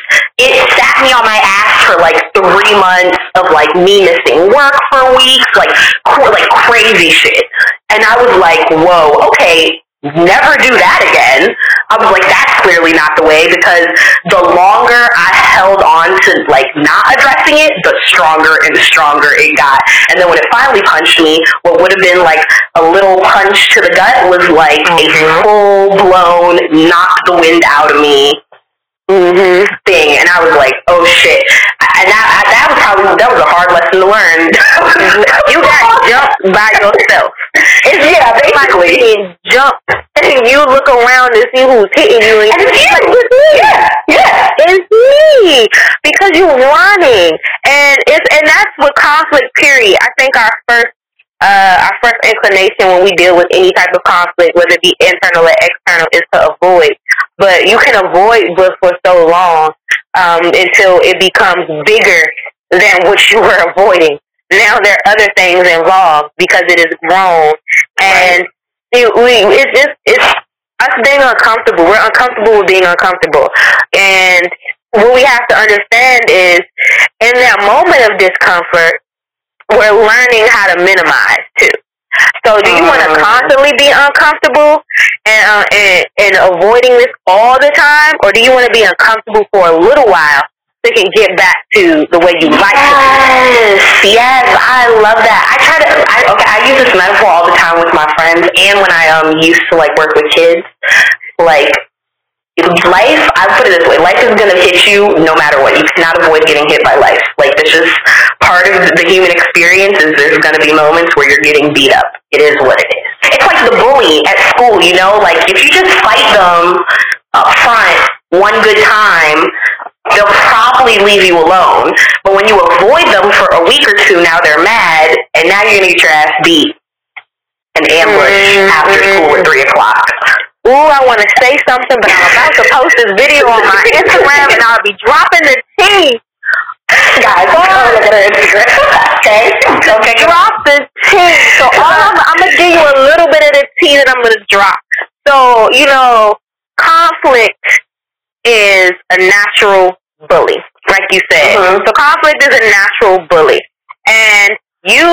it sat me on my ass for like three months of like me missing work for weeks, like cr- like crazy shit. And I was like, whoa, okay, never do that again. I was like, that's clearly not the way because the longer I held on to like not addressing it, the stronger and stronger it got. And then when it finally punched me, what would have been like a little punch to the gut was like a full blown knock the wind out of me Mhm. thing, and I was like, "Oh shit!" And that that was probably that was a hard lesson to learn. You got jumped by yourself. It's, yeah, Like basically. being jumped, and you look around to see who's hitting you, and, And it's you're like, "It's me." Yeah, yeah. It's me because you're running, and it's and that's what conflict. Period. I think our first. Uh, our first inclination when we deal with any type of conflict, whether it be internal or external, is to avoid. But you can avoid but for so long um, until it becomes bigger than what you were avoiding. Now there are other things involved because it is grown, and it, we it's just it's us being uncomfortable. We're uncomfortable with being uncomfortable, and what we have to understand is in that moment of discomfort, we're learning how to minimize too. So, do you want to Mhm. constantly be uncomfortable and, uh, and and avoiding this all the time, or do you want to be uncomfortable for a little while so you can get back to the way you like to? Yes, yes, I love that. I try to. I, okay, I use this metaphor all the time with my friends, and when I um used to like work with kids. Like life, I put it this way: life is gonna hit you no matter what. You cannot avoid getting hit by life. Like this is part of the human experience. Is there's gonna be moments where you're getting beat up. It is what it is. It's like the bully at school. You know, like if you just fight them up front one good time, they'll probably leave you alone. But when you avoid them for a week or two, now they're mad, and now you're gonna get your ass beat and ambush mm-hmm. after school at three o'clock. Ooh, I want to say something, but I'm about to post this video on my Instagram, and I'll be dropping the tea. Guys, oh, look at her Instagram. okay, okay, Drop the tea. So all I'm, I'm gonna give you a little bit of the tea that I'm gonna drop. So you know, conflict is a natural bully, like you said. Mhm. So conflict is a natural bully, and you,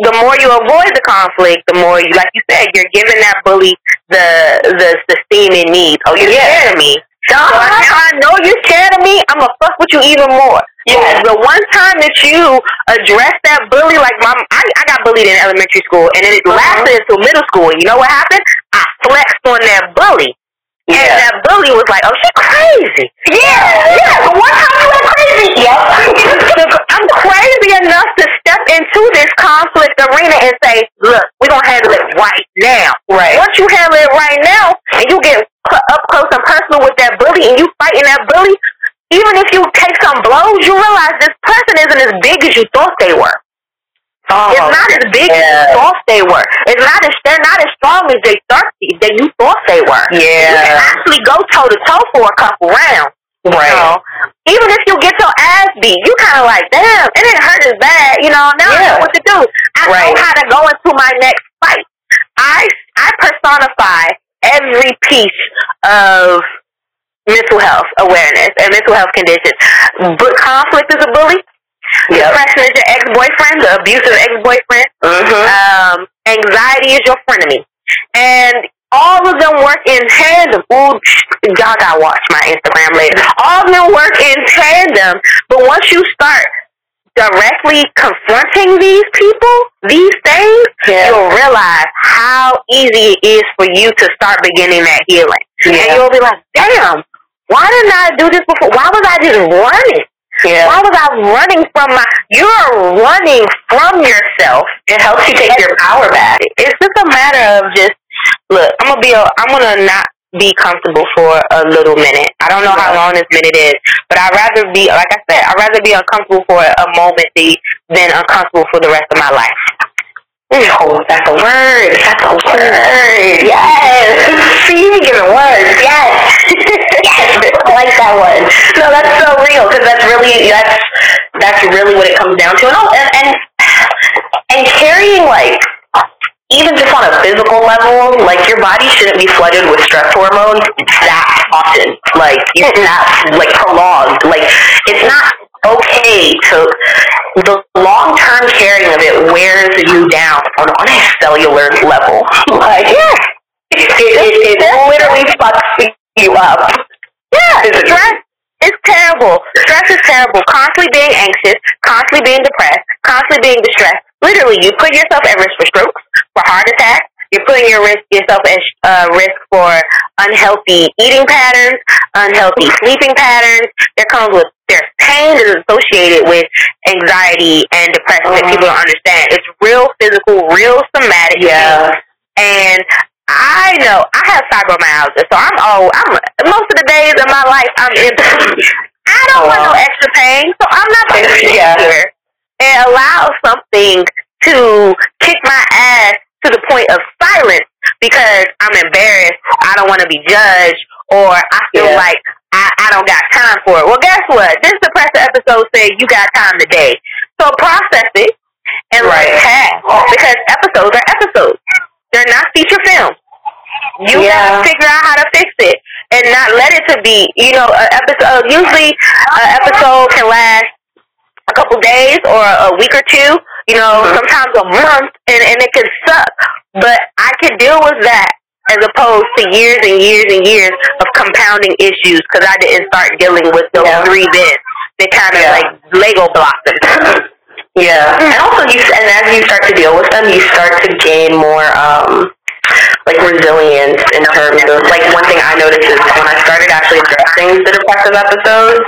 the more you avoid the conflict, the more you, like you said, you're giving that bully the the, the steam it needs. Oh, you're Yeah. scared of me. So I, I know you're scared of me. I'm gonna fuck with you even more. Yes. The one time that you address that bully, like my, I, I got bullied in elementary school, and it Uh-huh. lasted until middle school. And You know what happened? I flexed on that bully. And Yeah. that bully was like, "Oh, she crazy." Yeah, yeah. One time you went crazy. Yep. I'm crazy enough to step into this conflict arena and say, "Look, we're gonna handle it right now." Right. Once you handle it right now, and you get cl- up close and personal with that bully, and you fighting that bully, even if you take some blows, you realize this person isn't as big as you thought they were. Oh, It's not as big as you thought they were. It's not as they're not as strong as they thought that you thought they were. Yeah, You can Yeah. actually go toe to toe for a couple rounds. Right. You know, even if you get your ass beat, you kind of like, damn, it didn't hurt as bad. You know, now I know what to do. I Right. know how to go into my next fight. I I personify every piece of mental health awareness and mental health conditions. But conflict is a bully. Yep. Depression is your ex-boyfriend. The abusive ex-boyfriend. Mhm. Um, anxiety is your frenemy. And all of them work in tandem. Ooh, y'all gotta watch my Instagram later. All of them work in tandem. But once you start directly confronting these people, these things, Yeah. you'll realize how easy it is for you to start beginning that healing. Yeah. And you'll be like, damn, why didn't I do this before? Why was I just running? Yeah. Why was I running from my? You're running from yourself. It helps you take your power back. It's just a matter of just look. I'm gonna be. A, I'm gonna not be comfortable for a little minute. I don't know how long this minute is, but I'd rather be, like I said, I'd rather be uncomfortable for a moment than uncomfortable for the rest of my life. Oh, that's a word. That's a word. Yes. See, you giving words. Yes. I like that one. No, that's so real because that's really that's that's really what it comes down to. And and and, and carrying like even just on a physical level, like your body shouldn't be flooded with stress hormones that often. Like it's not like prolonged. Like it's not okay to the long term carrying of it wears you down on, on a cellular level. Like yeah. it, it, it literally fucks you up. Yeah, stress is terrible. Stress is terrible. Constantly being anxious, constantly being depressed, constantly being distressed. Literally, you put yourself at risk for strokes, for heart attacks, you're putting your risk yourself at uh, risk for unhealthy eating patterns, unhealthy sleeping patterns. There comes with there's pain that is associated with anxiety and depression that people don't understand. It's real physical, real somatic. Yeah. And I know I have fibromyalgia, so I'm old. I'm most of the days of my life I'm in. I don't want no oh. extra pain, so I'm not going to sit Yeah. here and allow something to kick my ass to the point of silence because I'm embarrassed. I don't want to be judged, or I feel Yeah. like I, I don't got time for it. Well, guess what? This depressor episode said you got time today, so process it and let it Right. pass because episodes are episodes. They're not feature films. You Yeah. gotta figure out how to fix it and not let it to be. You know, an episode. Usually, an episode can last a couple days or a week or two. You know, Mhm. sometimes a month, and and it can suck. But I can deal with that as opposed to years and years and years of compounding issues because I didn't start dealing with those Yeah. three bits. They kind of Yeah. like Lego blocks them. Yeah, and also you, and as you start to deal with them, you start to gain more, um, like resilience in terms of like one thing I noticed is when I started actually addressing the depressive episodes,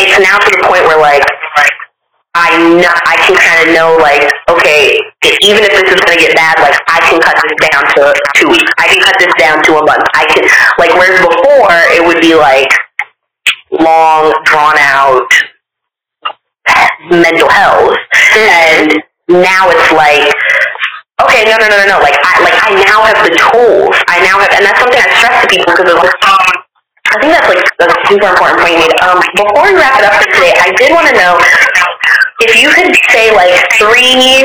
it's now to the point where like I know I can kind of know like okay, even if this is gonna get bad, like I can cut this down to two weeks. I can cut this down to a month. I can like whereas before it would be like long, drawn out mental health, mm-hmm. and now it's like, okay, no, no, no, no, no. Like, I, like I now have the tools. I now have, and that's something I stress to people because it's like, um, I think that's like a super important point made. Um, before we wrap it up for today, I did want to know if you could say like three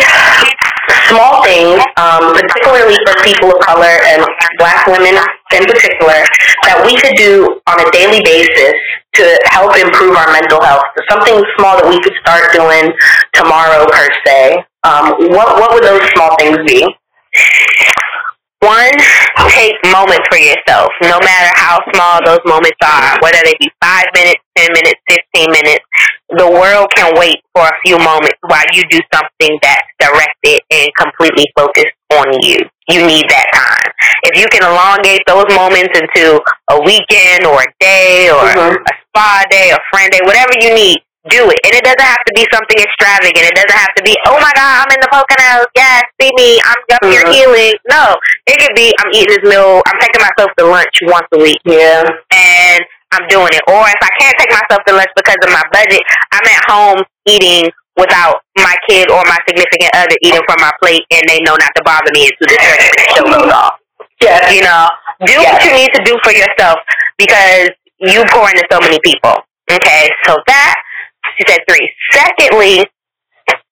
small things, um, particularly for people of color and black women in particular, that we could do on a daily basis to help improve our mental health. Something small that we could start doing tomorrow per se. Um, what what would those small things be? One, take moments for yourself, no matter how small those moments are, whether they be five minutes, ten minutes, fifteen minutes. The world can wait for a few moments while you do something that's directed and completely focused on you. You need that time. If you can elongate those moments into a weekend or a day or Mhm. a spa day or friend day, whatever you need, do it. And it doesn't have to be something extravagant. It doesn't have to be, oh my God, I'm in the Poconos. Yes, see me. I'm up here Mhm. healing. No, it could be, I'm eating this meal. I'm taking myself to lunch once a week Yeah. and I'm doing it. Or if I can't take myself to lunch because of my budget, I'm at home eating without my kid or my significant other eating from my plate and they know not to bother me until the show goes off. Yeah. You know, do what you need to do for yourself because you pour into so many people. Okay, so that, she said three. Secondly,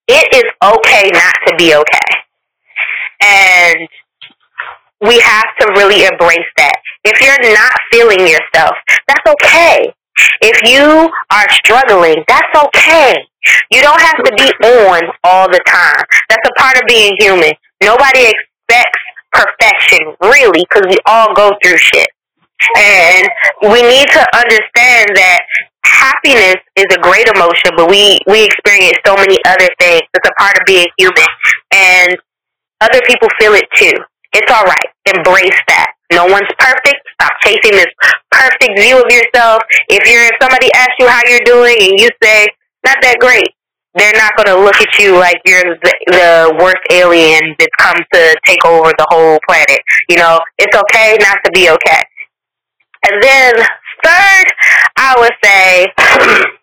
it is okay not to be okay. And we have to really embrace that. If you're not feeling yourself, that's okay. If you are struggling, that's okay. You don't have to be on all the time. That's a part of being human. Nobody expects perfection, really, because we all go through shit. And we need to understand that happiness is a great emotion, but we, we experience so many other things. It's a part of being human. And other people feel it too. It's all right. Embrace that. No one's perfect. Stop chasing this perfect view of yourself. If you're if somebody asks you how you're doing and you say, not that great, they're not going to look at you like you're the, the worst alien that's come to take over the whole planet. You know, it's okay not to be okay. And then third, I would say,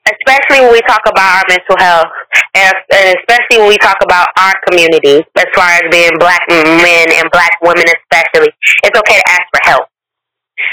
especially when we talk about our mental health, and, and especially when we talk about our community, as far as being black men and black women especially, it's okay to ask for help.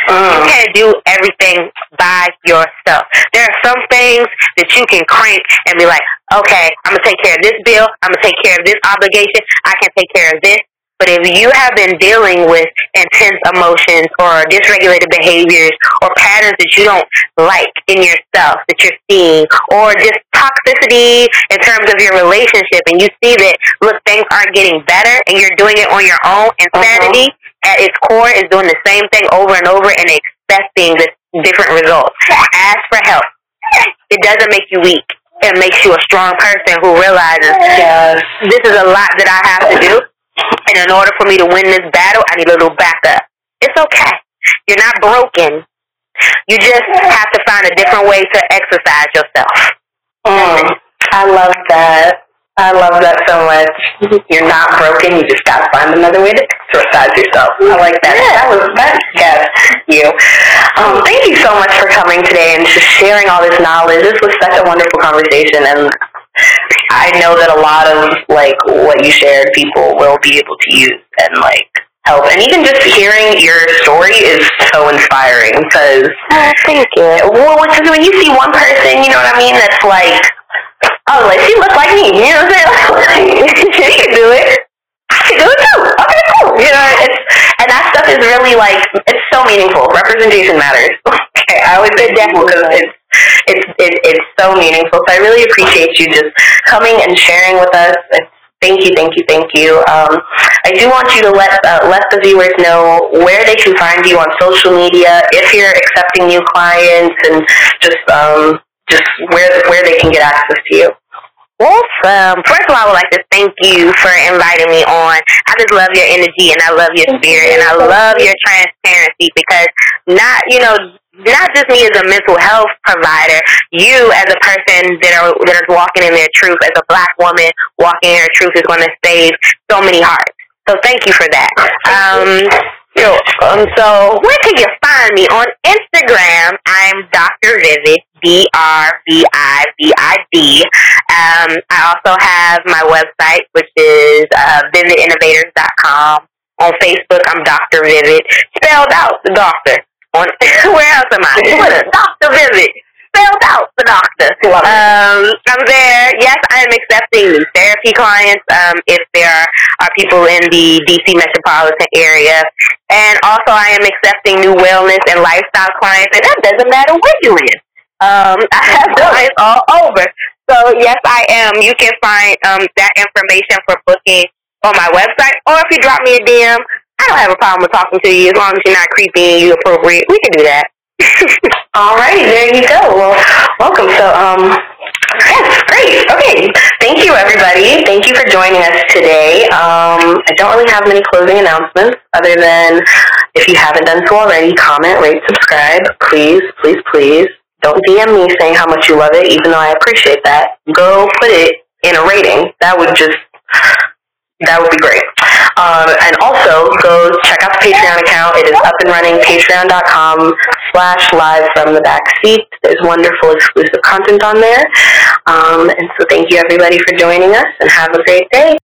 You Mm. can't do everything by yourself. There are some things that you can crank and be like, okay, I'm going to take care of this bill. I'm going to take care of this obligation. I can take care of this. But if you have been dealing with intense emotions or dysregulated behaviors or patterns that you don't like in yourself that you're seeing or just toxicity in terms of your relationship and you see that, look, things aren't getting better and you're doing it on your own, insanity uh-huh. at its core is doing the same thing over and over and expecting this different results. Ask for help. It doesn't make you weak. It makes you a strong person who realizes Yes. this is a lot that I have to do, and in order for me to win this battle, I need a little backup. It's okay. You're not broken. You just have to find a different way to exercise yourself. Mm. I love that. I love that so much. You're not broken. You just gotta find another way to exercise yourself. I like that. Yeah. That was that. Yes, you. Um, thank you so much for coming today and just sharing all this knowledge. This was such a wonderful conversation, and I know that a lot of like what you shared, people will be able to use and like help. And even just hearing your story is so inspiring because Oh, uh, thank you. well, because when you see one person, you know what I mean, that's like, oh, like she looks like me, you know what I'm saying? Like, she can do it. I can do it too. Okay, cool. You know, it's and that stuff is really like it's so meaningful. Representation matters. okay, I always say definitely because it's it's it, it's so meaningful. So I really appreciate you just coming and sharing with us. It's, thank you, thank you, thank you. Um, I do want you to let uh, let the viewers know where they can find you on social media if you're accepting new clients and just um just where where they can get access to you. Awesome. First of all, I would like to thank you for inviting me on. I just love your energy and I love your spirit and I love your transparency because not, you know, not just me as a mental health provider, you as a person that are that is walking in their truth, as a black woman walking in her truth is going to save so many hearts. So thank you for that. Um, you know, um, so where can you find me? On Instagram, I'm Dr. Vivid, D-R-V-I-V-I-D. Um, I also have my website, which is uh, vividinnovators.com. On Facebook, I'm Dr. Vivid, spelled out the doctor. On where else am I? Twitter, Dr. Vivid, spelled out the doctor. Um, I'm there. Yes, I am accepting new therapy clients. Um, if there are, are people in the DC metropolitan area, and also I am accepting new wellness and lifestyle clients, and that doesn't matter where you live. Um, I have clients all over. So yes, I am. You can find um, that information for booking on my website, or if you drop me a DM, I don't have a problem with talking to you as long as you're not creepy and you appropriate. We can do that. All right, there you go. Well, welcome. So, um, yes, great. Okay, thank you, everybody. Thank you for joining us today. Um, I don't really have many closing announcements other than if you haven't done so already, comment, rate, subscribe. Please, please, please. Don't DM me saying how much you love it, even though I appreciate that. Go put it in a rating. That would just that would be great. Um, and also, go check out the Patreon account. It is up and running, patreon.com slash live from the back seat. There's wonderful exclusive content on there. Um, and so thank you, everybody, for joining us, and have a great day.